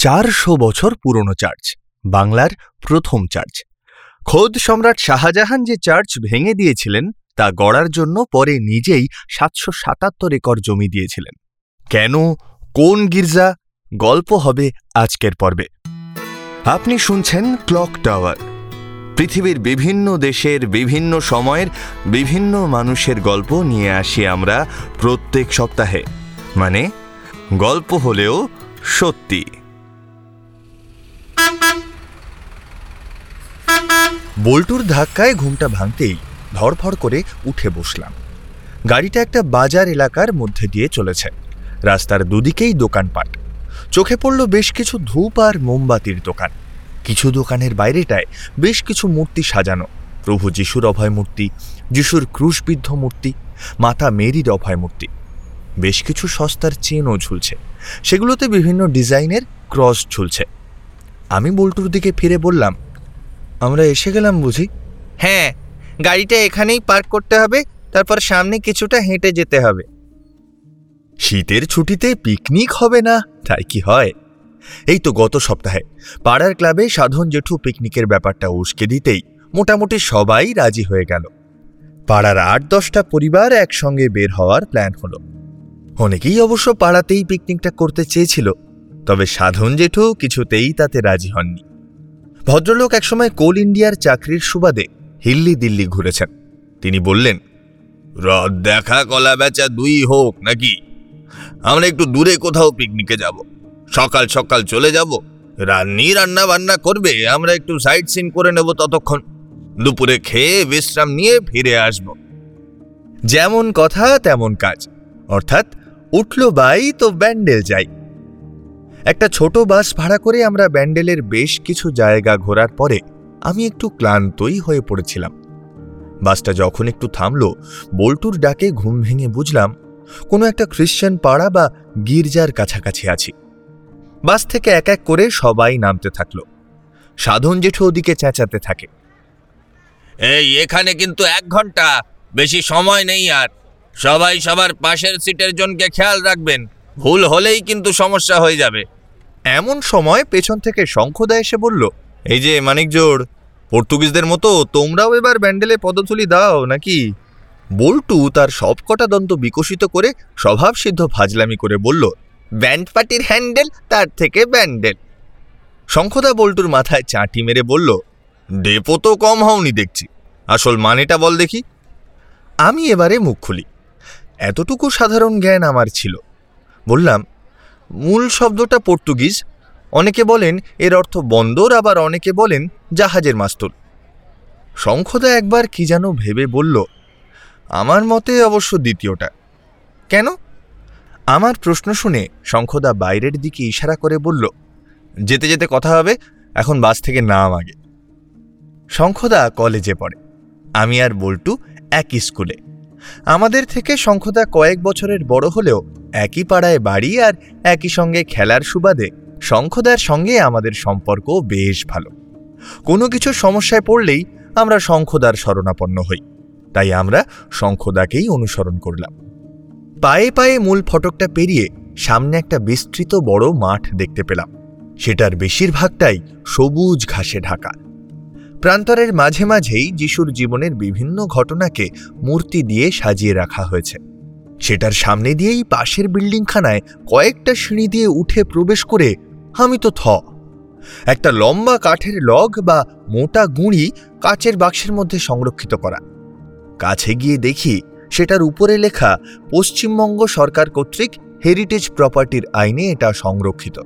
চারশো বছর পুরনো চার্চ, বাংলার প্রথম চার্চ। খোদ সম্রাট শাহজাহান যে চার্চ ভেঙে দিয়েছিলেন, তা গড়ার জন্য পরে নিজেই সাতশো সাতাত্তর একর জমি দিয়েছিলেন। কেন? কোন গির্জা? গল্প হবে আজকের পর্বে। আপনি শুনছেন ক্লক টাওয়ার। পৃথিবীর বিভিন্ন দেশের বিভিন্ন সময়ের বিভিন্ন মানুষের গল্প নিয়ে আসি আমরা প্রত্যেক সপ্তাহে। মানে গল্প হলেও সত্যি। বল্টুর ধাক্কায় ঘুমটা ভাঙতেই ধরফর করে উঠে বসলাম। গাড়িটা একটা বাজার এলাকার মধ্যে দিয়ে চলেছে। রাস্তার দুদিকেই দোকানপাট। চোখে পড়ল বেশ কিছু ধূপ আর মোমবাতির দোকান। কিছু দোকানের বাইরেটায় বেশ কিছু মূর্তি সাজানো। প্রভু যিশুর অভয় মূর্তি, যিশুর ক্রুশবিদ্ধ মূর্তি, মাতা মেরির অভয় মূর্তি। বেশ কিছু সস্তার চেনও ঝুলছে। সেগুলোতে বিভিন্ন ডিজাইনের ক্রস ঝুলছে। আমি বল্টুর দিকে ফিরে বললাম আমরা এসে গেলাম বুঝি? হ্যাঁ গাড়িটা এখানেই পার্ক করতে হবে তারপর সামনে কিছুটা হেঁটে যেতে হবে। শীতের ছুটিতে পিকনিক হবে না তাই কি হয়? এই তো গত সপ্তাহে পাড়ার ক্লাবে সাধন জেঠু পিকনিকের ব্যাপারটা উস্কে দিতেই মোটামুটি সবাই রাজি হয়ে গেল। পাড়ার আট দশটা পরিবার একসঙ্গে বের হওয়ার প্ল্যান হলো। অনেকেই অবশ্য পাড়াতেই পিকনিকটা করতে চেয়েছিল তবে সাধন জেঠু কিছুতেই তাতে রাজি হননি। ভদ্রলোক একসময় কোল ইন্ডিয়ার চাকরির সুবাদে হিল্লি দিল্লি ঘুরেছেন। তিনি বললেন রদ দেখা, কলা বেচা দুই হোক নাকি? আমরা একটু দূরে কোথাও পিকনিকে যাব। সকাল সকাল চলে যাব। রান্নি, রান্না বান্না করবে। আমরা একটু সাইট সিন করে নেব ততক্ষণ। দুপুরে খেয়ে বিশ্রাম নিয়ে ফিরে আসব। যেমন কথা, তেমন কাজ। অর্থাৎ উঠল বাই তো ব্যান্ডেল যাই। একটা ছোট বাস ভাড়া করে আমরা ব্যান্ডেলের বেশ কিছু জায়গা ঘোরার পরে আমি একটু ক্লান্তই হয়ে পড়েছিলাম। বাসটা যখন একটু থামল, বল্টুর ডাকে ঘুম ভেঙে বুঝলাম, কোনো একটা খ্রিশ্চান পাড়া বা গির্জার কাছাকাছি আছি। বাস থেকে এক এক করে সবাই নামতে থাকল। সাধন জেঠু ওদিকে চেঁচাতে থাকে। এই, এখানে কিন্তু এক ঘণ্টা, বেশি সময় নেই আর। সবাই সবার পাশের সিটের জনকে খেয়াল রাখবেন। ভুল হলেই কিন্তু সমস্যা হয়ে যাবে। এমন সময় পেছন থেকে শঙ্খদা এসে বলল, এই যে মানিকজোড় পর্তুগিজদের মতো তোমরাও এবার ব্যান্ডেলে পদতুলি দাও নাকি? বল্টু তার সবকটা দন্ত বিকশিত করে স্বভাবসিদ্ধ ফাজলামি করে বলল, ব্যান্ড পার্টির হ্যান্ডেল, তার থেকে ব্যান্ডেল। শঙ্খদা বল্টুর মাথায় চাঁটি মেরে বলল, ডেপো তো কম হওনি দেখছি। আসল মানেটা বল দেখি। আমি এবারে মুখ খুলি। এতটুকু সাধারণ জ্ঞান আমার ছিল। বললাম, মূল শব্দটা পর্তুগিজ। অনেকে বলেন এর অর্থ বন্দর, আবার অনেকে বলেন জাহাজের মাস্তুল। শঙ্খদা একবার কি যেন ভেবে বলল, আমার মতে অবশ্য দ্বিতীয়টা। কেন? আমার প্রশ্ন শুনে শঙ্খদা বাইরের দিকে ইশারা করে বলল, যেতে যেতে কথা হবে, এখন বাস থেকে নাম আগে। শঙ্খদা কলেজে পড়ে। আমি আর বল্টু একই স্কুলে। আমাদের থেকে শঙ্খদা কয়েক বছরের বড় হলেও একই পাড়ায় বাড়ি আর একই সঙ্গে খেলার সুবাদে শঙ্খদার সঙ্গে আমাদের সম্পর্ক বেশ ভালো। কোনো কিছু সমস্যায় পড়লেই আমরা শঙ্খদার শরণাপন্ন হই। তাই আমরা শঙ্খদাকেই অনুসরণ করলাম। পায়ে পায়ে মূল ফটকটা পেরিয়ে সামনে একটা বিস্তৃত বড় মাঠ দেখতে পেলাম। সেটার বেশিরভাগটাই সবুজ ঘাসে ঢাকা। প্রান্তরের মাঝে মাঝেই যিশুর জীবনের বিভিন্ন ঘটনাকে মূর্তি দিয়ে সাজিয়ে রাখা হয়েছে। সেটার সামনে দিয়েই পাশের বিল্ডিংখানায় কয়েকটা সিঁড়ি দিয়ে উঠে প্রবেশ করে আমি তো থ। একটা লম্বা কাঠের লগ বা মোটা গুঁড়ি কাচের বাক্সের মধ্যে সংরক্ষিত করা। কাছে গিয়ে দেখি সেটার উপরে লেখা পশ্চিমবঙ্গ সরকার কর্তৃক হেরিটেজ প্রপার্টির আইনে এটা সংরক্ষিত।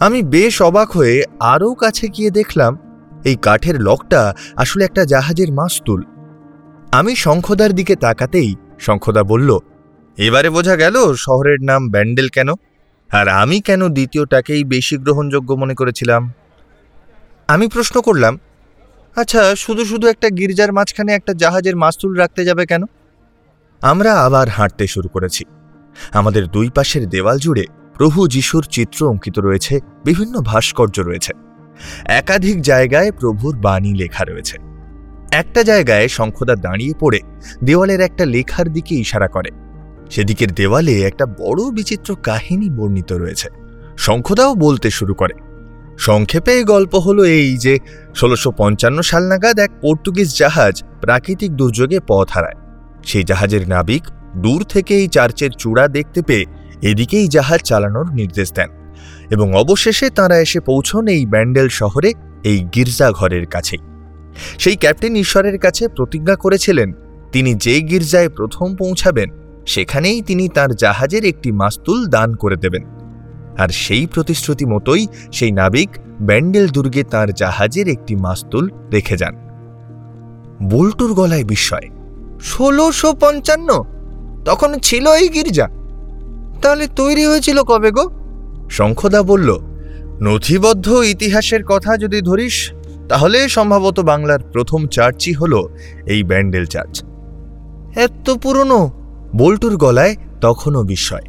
আমি বেশ অবাক হয়ে আরও কাছে গিয়ে দেখলাম এই কাঠের লকটা আসলে একটা জাহাজের মাস্তুল। আমি শঙ্খদার দিকে তাকাতেই শঙ্খদা বলল, এবারে বোঝা গেল শহরের নাম ব্যান্ডেল কেন? আর আমি কেন দ্বিতীয়টাকেই বেশি গ্রহণযোগ্য মনে করেছিলাম? আমি প্রশ্ন করলাম আচ্ছা শুধু শুধু একটা গির্জার মাঝখানে একটা জাহাজের মাস্তুল রাখতে যাবে কেন? আমরা আবার হাঁটতে শুরু করেছি। আমাদের দুই পাশের দেওয়াল জুড়ে প্রভু যিশুর চিত্র অঙ্কিত রয়েছে, বিভিন্ন ভাস্কর্য রয়েছে। একাধিক জায়গায় প্রভুর বাণী লেখা রয়েছে। একটা জায়গায় শঙ্খদা দাঁড়িয়ে পড়ে দেওয়ালের একটা লেখার দিকে ইশারা করে। সেদিকের দেওয়ালে একটা বড় বিচিত্র কাহিনী বর্ণিত রয়েছে। শঙ্খদাও বলতে শুরু করে। সংক্ষেপে এই গল্প হলো এই যে, ষোলোশো পঞ্চান্ন সাল নাগাদ এক পর্তুগিজ জাহাজ প্রাকৃতিক দুর্যোগে পথ হারায়। সেই জাহাজের নাবিক দূর থেকে এই চার্চের চূড়া দেখতে পেয়ে এদিকেই জাহাজ চালানোর নির্দেশ দেন। এবং অবশেষে তাঁরা এসে পৌঁছন এই ব্যান্ডেল শহরে, এই গির্জাঘরের কাছেই সেই ক্যাপ্টেন ঈশ্বরের কাছে প্রতিজ্ঞা করেছিলেন, তিনি যে গির্জায় প্রথম পৌঁছাবেন, সেখানেই তিনি তার জাহাজের একটি মাস্তুল দান করে দেবেন। আর সেই প্রতিশ্রুতি মতোই সেই নাবিক ব্যান্ডেল দুর্গে তার জাহাজের একটি মাস্তুল রেখে যান। বল্টুর গলায় বিস্ময়, ষোলোশো পঞ্চান্ন? তখন ছিল এই গির্জা। তাহলে তৈরি হয়েছিল কবে গো? শঙ্খদা বলল নথিবদ্ধ ইতিহাসের কথা যদি ধরিস তাহলে সম্ভবত বাংলার প্রথম চার্চই হল এই ব্যান্ডেল চার্চ। এত পুরনো? বল্টুর গলায় তখনও বিস্ময়।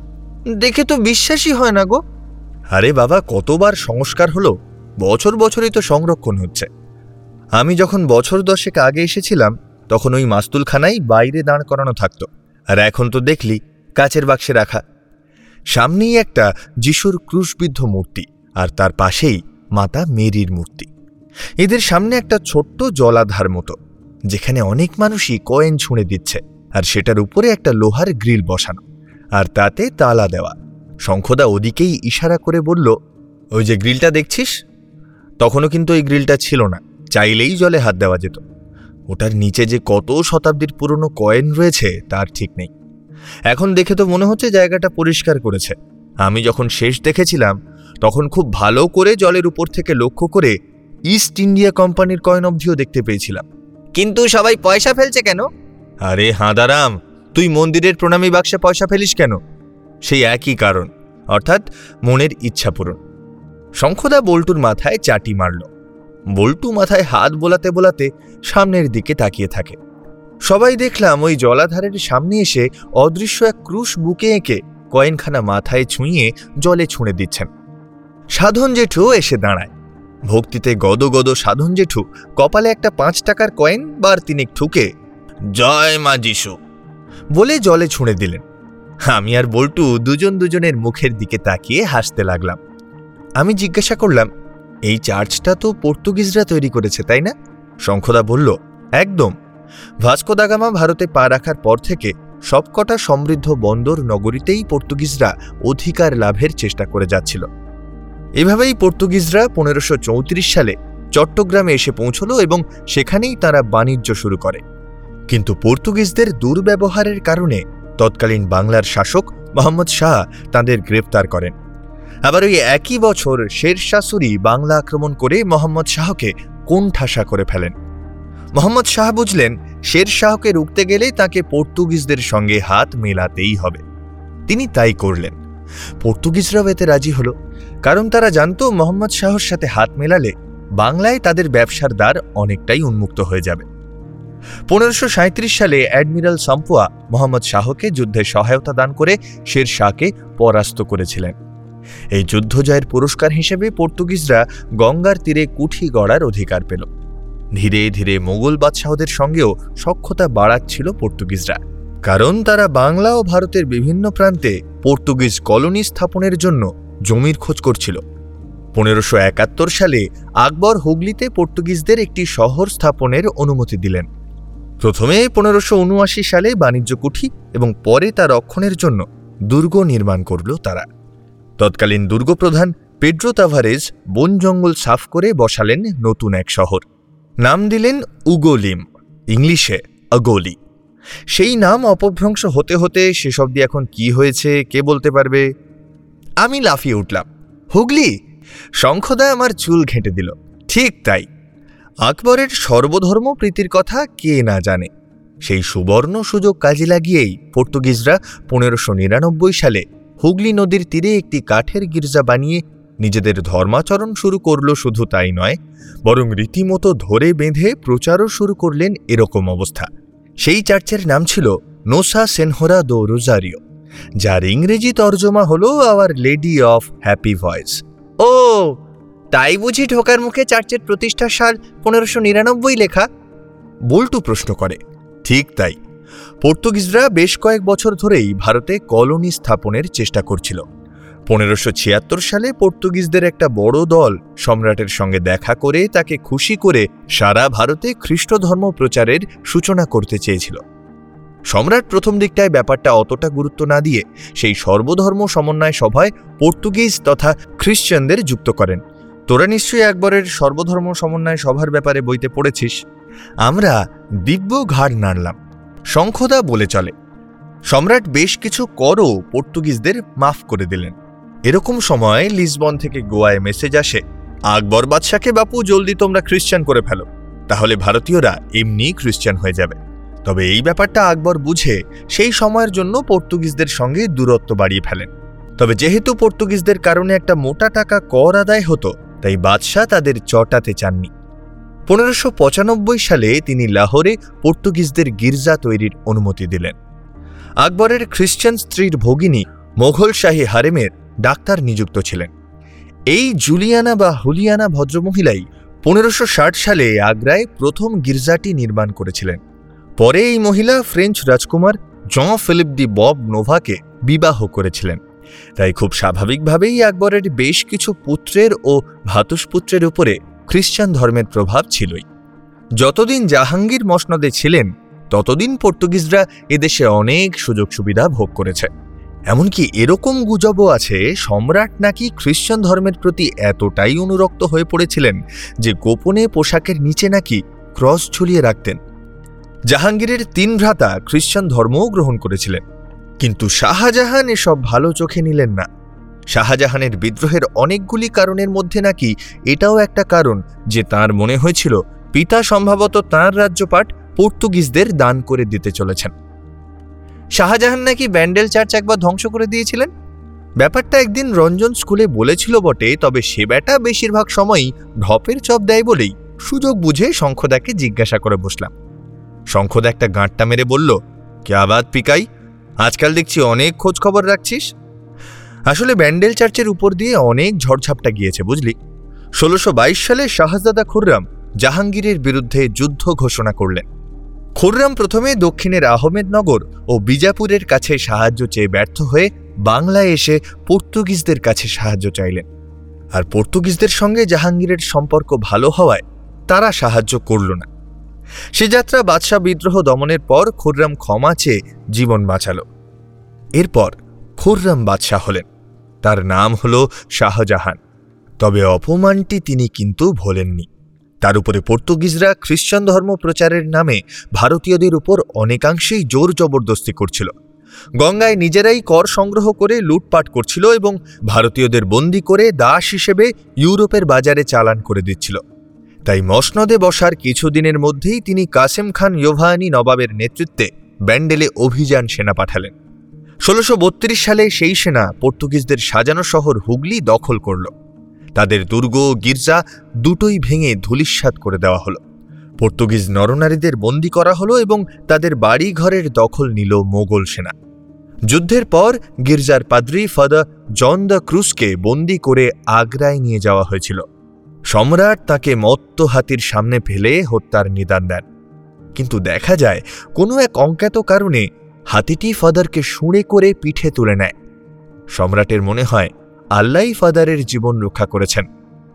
দেখে তো বিশ্বাসই হয় না গো। আরে বাবা কতবার সংস্কার হলো? বছর বছরই তো সংরক্ষণ হচ্ছে। আমি যখন বছর দশেক আগে এসেছিলাম তখন ওই মাস্তুলখানাই বাইরে দাঁড় করানো থাকতো। আর এখন তো দেখলি কাচের বাক্সে রাখা। সামনেই একটা যিশুর ক্রুশবিদ্ধ মূর্তি আর তার পাশেই মাতা মেরির মূর্তি। এদের সামনে একটা ছোট্ট জলাধার মতো, যেখানে অনেক মানুষই কয়েন ছুঁড়ে দিচ্ছে আর সেটার উপরে একটা লোহার গ্রিল বসানো আর তাতে তালা দেওয়া। শঙ্খদা ওদিকেই ইশারা করে বলল, ওই যে গ্রিলটা দেখছিস? তখনও কিন্তু ওই গ্রিলটা ছিল না, চাইলেই জলে হাত দেওয়া যেত। ওটার নিচে যে কত শতাব্দীর পুরনো কয়েন রয়েছে তার ঠিক নেই। এখন দেখে তো মনে হচ্ছে জায়গাটা পরিষ্কার করেছে। আমি যখন শেষ দেখেছিলাম তখন খুব ভালো করে জলের উপর থেকে লক্ষ্য করে ইস্ট ইন্ডিয়া কোম্পানির কয়েন অবধিও দেখতে পেয়েছিলাম। কিন্তু সবাই পয়সা ফেলছে কেন? আরে হাঁদারাম তুই মন্দিরের প্রণামী বাক্সে পয়সা ফেলিস কেন? সেই একই কারণ অর্থাৎ মনের ইচ্ছা পূরণ। শঙ্খদা বল্টুর মাথায় চাটি মারল। বল্টু মাথায় হাত বোলাতে বোলাতে সামনের দিকে তাকিয়ে থাকে। সবাই দেখলাম ওই জলাধারের সামনে এসে অদৃশ্য এক ক্রুশ বুকে এঁকে কয়েনখানা মাথায় ছুঁয়ে জলে ছুঁড়ে দিচ্ছেন। সাধন জেঠু এসে দাঁড়ায়। ভক্তিতে গদ গদ সাধন জেঠু কপালে একটা পাঁচ টাকার কয়েন বার তিনেক ঠুকে, জয় মা যিশু! বলে জলে ছুঁড়ে দিলেন। আমি আর বল্টু দুজন দুজনের মুখের দিকে তাকিয়ে হাসতে লাগলাম। আমি জিজ্ঞাসা করলাম, এই চার্চটা তো পর্তুগিজরা তৈরি করেছে, তাই না? শঙ্খদা বলল, একদম। ভাস্কো দাগামা ভারতে পা রাখার পর থেকে সবকটা সমৃদ্ধ বন্দর নগরীতেই পর্তুগিজরা অধিকার লাভের চেষ্টা করে যাচ্ছিল। এভাবেই পর্তুগিজরা পনেরোশো চৌত্রিশ সালে চট্টগ্রামে এসে পৌঁছল এবং সেখানেই তারা বাণিজ্য শুরু করে। কিন্তু পর্তুগিজদের দুর্ব্যবহারের কারণে তৎকালীন বাংলার শাসক মোহাম্মদ শাহ তাদের গ্রেফতার করেন। আবার ওই একই বছর শের শাশুড়ি বাংলা আক্রমণ করে মোহাম্মদ শাহকে কোণঠাসা করে ফেলেন। মোহাম্মদ শাহ বুঝলেন, শের শাহকে রুখতে গেলে তাকে পর্তুগিজদের সঙ্গে হাত মেলাতেই হবে। তিনি তাই করলেন। পর্তুগিজরাও এতে রাজি হল, কারণ তারা জানত মোহাম্মদ শাহর সাথে হাত মেলালে বাংলায় তাদের ব্যবসার দ্বার অনেকটাই উন্মুক্ত হয়ে যাবে। পনেরোশো সালে অ্যাডমিরাল সাম্পুয়া মোহাম্মদ শাহকে যুদ্ধে সহায়তা দান করে শের শাহকে পরাস্ত করেছিলেন। এই যুদ্ধ জয়ের পুরস্কার হিসেবে পর্তুগিজরা গঙ্গার তীরে কুঠি গড়ার অধিকার পেল। ধীরে ধীরে মোগল বাদশাহদের সঙ্গেও সক্ষতা বাড়াচ্ছিল পর্তুগিজরা। কারণ তারা বাংলা ও ভারতের বিভিন্ন প্রান্তে পর্তুগিজ কলোনি স্থাপনের জন্য জমির খোঁজ করছিল। পনেরোশো একাত্তর সালে আকবর হুগলিতে পর্তুগিজদের একটি শহর স্থাপনের অনুমতি দিলেন। প্রথমে পনেরোশো উনআশি সালে বাণিজ্য কুঠি এবং পরে তা রক্ষণের জন্য দুর্গ নির্মাণ করল তারা। তৎকালীন দুর্গপ্রধান পেড্রো তাভারেজ বন জঙ্গল সাফ করে বসালেন নতুন এক শহর। নাম দিলেন উগোলিম, ইংলিশে আগোলি। সেই নাম অপভ্রংশ হতে হতে শেষ অবধি এখন কি হয়েছে, কে বলতে পারবে? আমি লাফিয়ে উঠলাম। হুগলি শঙ্খদা আমার চুল ঘেঁটে দিল। ঠিক তাই। আকবরের সর্বধর্ম প্রীতির কথা কে না জানে। সেই সুবর্ণ সুযোগ কাজে লাগিয়েই পর্তুগিজরা পনেরোশো নিরানব্বই সালে হুগলি নদীর তীরে একটি কাঠের গির্জা বানিয়ে নিজেদের ধর্মাচরণ শুরু করল শুধু তাই নয়, বরং রীতিমতো ধরে বেঁধে প্রচারও শুরু করলেন এরকম অবস্থা। সেই চার্চের নাম ছিল নোসা সেনহোরা দো রোজারিও, যার ইংরেজি তর্জমা হল our lady of happy voice ও, তাই বুঝি ঢোকার মুখে চার্চের প্রতিষ্ঠা সাল পনেরোশো নিরানব্বই লেখা? বল্টু প্রশ্ন করে। ঠিক তাই। পর্তুগিজরা বেশ কয়েক বছর ধরেই ভারতে কলোনি স্থাপনের চেষ্টা করছিল। পনেরোশো ছিয়াত্তর সালে পর্তুগিজদের একটা বড় দল সম্রাটের সঙ্গে দেখা করে তাকে খুশি করে সারা ভারতে খ্রিস্ট ধর্ম প্রচারের সূচনা করতে চেয়েছিল। সম্রাট প্রথম দিকটায় ব্যাপারটা অতটা গুরুত্ব না দিয়ে সেই সর্বধর্ম সমন্বয় সভায় পর্তুগিজ তথা খ্রিশ্চানদের যুক্ত করেন। তোরা নিশ্চয়ই একবারের সর্বধর্ম সমন্বয় সভার ব্যাপারে বইতে পড়েছিস। আমরা দিব্য ঘাড় নাড়লাম। শঙ্খদা বলে চলে। সম্রাট বেশ কিছু করও পর্তুগিজদের মাফ করে দিলেন। এরকম সময় লিসবন থেকে গোয়ায় মেসেজ আসে, আকবর বাদশাকে বাপু, জলদি তোমরা খ্রিস্টান করে ফেলো, তাহলে ভারতীয়রা এমনি খ্রিস্টান হয়ে যাবে। তবে এই ব্যাপারটা আকবর বুঝে সেই সময়ের জন্য পর্তুগিজদের সঙ্গে দূরত্ব বাড়িয়ে ফেলেন। তবে যেহেতু পর্তুগিজদের কারণে একটা মোটা টাকা কর আদায় হতো, তাই বাদশাহ তাদের চটাতে চাননি। পনেরোশো সালে তিনি লাহোরে পর্তুগিজদের গির্জা তৈরির অনুমতি দিলেন। আকবরের খ্রিস্টান স্ত্রীর ভগিনী মোঘল শাহী হারেমের ডাক্তার নিযুক্ত ছিলেন। এই জুলিয়ানা বা হুলিয়ানা ভদ্রমহিলাই পনেরোশো সালে আগ্রায় প্রথম গির্জাটি নির্মাণ করেছিলেন। পরে এই মহিলা ফ্রেঞ্চ রাজকুমার জন ফিলিপ দি বব নোভাকে বিবাহ করেছিলেন। তাই খুব স্বাভাবিকভাবেই আকবরের বেশ কিছু পুত্রের ও ভাতুষপুত্রের উপরে খ্রিস্টান ধর্মের প্রভাব ছিলই। যতদিন জাহাঙ্গীর মসনদে ছিলেন, ততদিন পর্তুগিজরা এদেশে অনেক সুযোগ সুবিধা ভোগ করেছে। এমনকি এরকম গুজবও আছে, সম্রাট নাকি খ্রিশ্চান ধর্মের প্রতি এতটাই অনুরক্ত হয়ে পড়েছিলেন যে গোপনে পোশাকের নিচে নাকি ক্রস ঝুলিয়ে রাখতেন। জাহাঙ্গীরের তিন ভ্রাতা খ্রিস্টান ধর্মও গ্রহণ করেছিলেন। কিন্তু শাহজাহান এসব ভালো চোখে নিলেন না। শাহজাহানের বিদ্রোহের অনেকগুলি কারণের মধ্যে নাকি এটাও একটা কারণ যে তার মনে হয়েছিল, পিতা সম্ভবত তাঁর রাজ্যপাট পর্তুগিজদের দান করে দিতে চলেছেন। শাহজাহান নাকি ব্যান্ডেল চার্চ একবার ধ্বংস করে দিয়েছিলেন? ব্যাপারটা একদিন রঞ্জন স্কুলে বলেছিল বটে, তবে সে ব্যাটা বেশিরভাগ সময়ই ঢপের চপ দেয় বলেই সুযোগ বুঝে শঙ্খদাকে জিজ্ঞাসা করে বসলাম। শঙ্খদা একটা গাঁটটা মেরে বলল, ক্যা বাত পিকাই? আজকাল দেখছি অনেক খোঁজ খবর রাখছিস? আসলে ব্যান্ডেল চার্চের উপর দিয়ে অনেক ঝড়ঝাপটা গিয়েছে, বুঝলি? ষোলোশো সালে শাহজাদা খুররাম জাহাঙ্গীরের বিরুদ্ধে যুদ্ধ ঘোষণা করলেন। খুররাম প্রথমে দক্ষিণের আহমেদনগর ও বিজাপুরের কাছে সাহায্য চেয়ে ব্যর্থ হয়ে বাংলায় এসে পর্তুগিজদের কাছে সাহায্য চাইলেন। আর পর্তুগিজদের সঙ্গে জাহাঙ্গীরের সম্পর্ক ভালো হওয়ায় তারা সাহায্য করল না। সে যাত্রা বাদশাহ বিদ্রোহ দমনের পর খুররাম ক্ষমা চেয়ে জীবন বাঁচাল। এরপর খুররাম বাদশাহ হলেন। তার নাম হল শাহজাহান। তবে অপমানটি তিনি কিন্তু ভোলেননি। তার উপরে পর্তুগিজরা খ্রিস্টান ধর্ম প্রচারের নামে ভারতীয়দের উপর অনেকাংশেই জোর জবরদস্তি করছিল। গঙ্গায় নিজেরাই কর সংগ্রহ করে লুটপাট করছিল এবং ভারতীয়দের বন্দি করে দাস হিসেবে ইউরোপের বাজারে চালান করে দিচ্ছিল। তাই মসনদে বসার কিছুদিনের মধ্যেই তিনি কাসেম খান ইয়োভানি নবাবের নেতৃত্বে ব্যান্ডেলে অভিযান সেনা পাঠালেন। ষোলোশো সালে সেই সেনা পর্তুগিজদের সাজানো শহর হুগলি দখল করল। তাদের দুর্গ গির্জা দুটোই ভেঙে ধুলিস্বাদ করে দেওয়া হলো। পর্তুগিজ নরনারীদের বন্দি করা হলো এবং তাদের বাড়ি ঘরের দখল নিল মোগল সেনা। যুদ্ধের পর গির্জার পাদ্রি ফাদা জন দ্য ক্রুজকে বন্দি করে আগ্রায় নিয়ে যাওয়া হয়েছিল। সম্রাট তাকে মত্ত হাতির সামনে ফেলে হত্যার নিদান দেন। কিন্তু দেখা যায়, কোনো এক অজ্ঞাত কারণে হাতিটি ফাদারকে শুঁড়ে করে পিঠে তুলে নেয়। সম্রাটের মনে হয় আল্লাহ ফাদারের জীবন রক্ষা করেছেন।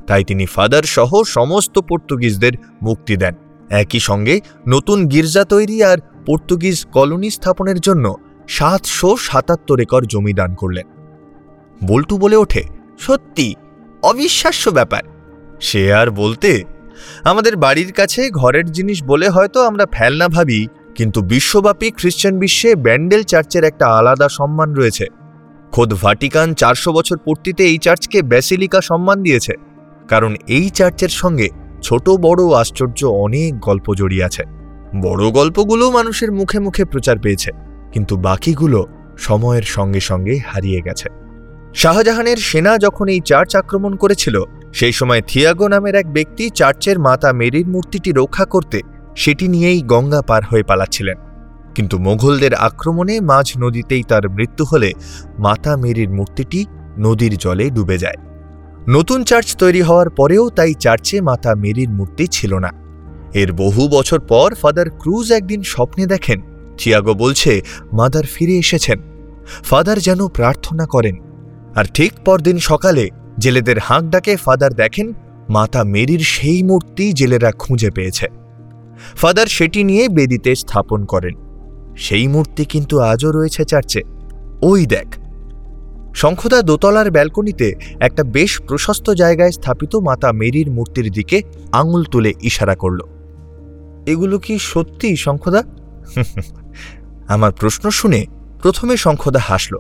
তাই তিনি ফাদার সহ সমস্ত পর্তুগিজদের মুক্তি দেন। একই সঙ্গে নতুন গির্জা তৈরি আর পর্তুগিজ কলোনি স্থাপনের জন্য সাতশো সাতাত্তর একর জমি দান করলেন। বল্টু বলে ওঠে, সত্যি, অবিশ্বাস্য ব্যাপার। সে আর বলতে, আমাদের বাড়ির কাছে ঘরের জিনিস বলে হয়তো আমরা ফেলনা ভাবি, কিন্তু বিশ্বব্যাপী খ্রিশ্চান বিশ্বে ব্যান্ডেল চার্চের একটা আলাদা সম্মান রয়েছে। খোদ ভাটিকান চারশো বছর পূর্তিতে এই চার্চকে ব্যাসিলিকা সম্মান দিয়েছে। কারণ এই চার্চের সঙ্গে ছোট বড় আশ্চর্য অনেক গল্প জড়িয়ে আছে। বড় গল্পগুলো মানুষের মুখে মুখে প্রচার পেয়েছে, কিন্তু বাকিগুলো সময়ের সঙ্গে সঙ্গে হারিয়ে গেছে। শাহজাহানের সেনা যখন এই চার্চ আক্রমণ করেছিল, সেই সময় থিয়াগো নামের এক ব্যক্তি চার্চের মাতা মেরির মূর্তিটি রক্ষা করতে সেটি নিয়েই গঙ্গা পার হয়ে পালাচ্ছিলেন। কিন্তু মোঘলদের আক্রমণে মাঝ নদীতেই তার মৃত্যু হলে মাতা মেরির মূর্তিটি নদীর জলে ডুবে যায়। নতুন চার্চ তৈরি হওয়ার পরেও তাই চার্চে মাতা মেরির মূর্তি ছিল না। এর বহু বছর পর ফাদার ক্রুজ একদিন স্বপ্নে দেখেন, চিয়াগো বলছে, মাদার ফিরে এসেছেন। ফাদার যেন প্রার্থনা করেন। আর ঠিক পরদিন সকালে জেলেদের হাঁক ডাকে ফাদার দেখেন, মাতা মেরির সেই মূর্তি জেলেরা খুঁজে পেয়েছে। ফাদার সেটি নিয়ে বেদিতে স্থাপন করেন। সেই মূর্তি কিন্তু আজও রয়েছে চার্চে। ওই দেখ। শঙ্খদা দোতলার ব্যালকনিতে একটা বেশ প্রশস্ত জায়গায় স্থাপিত মাতা মেরির মূর্তির দিকে আঙুল তুলে ইশারা করল। এগুলো কি সত্যি, শঙ্খদা? আমার প্রশ্ন শুনে প্রথমে শঙ্খদা হাসল,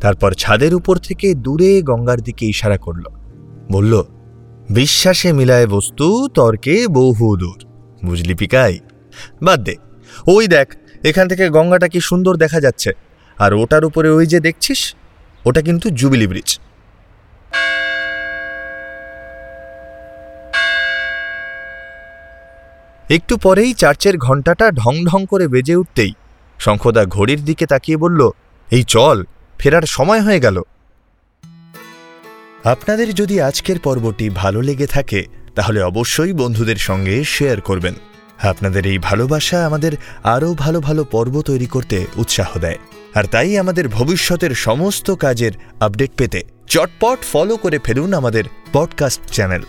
তারপর ছাদের উপর থেকে দূরে গঙ্গার দিকে ইশারা করল। বলল, বিশ্বাসে মিলায় বস্তু, তর্কে বহু দূর বুঝলি পিকাই? বাদ দে। ওই দেখ এখান থেকে গঙ্গাটা কি সুন্দর দেখা যাচ্ছে? আর ওটার উপরে ওই যে দেখছিস, ওটা কিন্তু জুবিলি ব্রিজ। একটু পরেই চার্চের ঘণ্টাটা ঢং ঢং করে বেজে উঠতেই শঙ্খদা ঘড়ির দিকে তাকিয়ে বলল, এই চল, ফেরার সময় হয়ে গেল। আপনাদের যদি আজকের পর্বটি ভালো লেগে থাকে, তাহলে অবশ্যই বন্ধুদের সঙ্গে শেয়ার করবেন। আপনাদের এই ভালোবাসা আমাদের আরও ভালো ভালো পর্ব তৈরি করতে উৎসাহ দেয়। আর তাই আমাদের ভবিষ্যতের সমস্ত কাজের আপডেট পেতে চটপট ফলো করে ফেলুন আমাদের পডকাস্ট চ্যানেল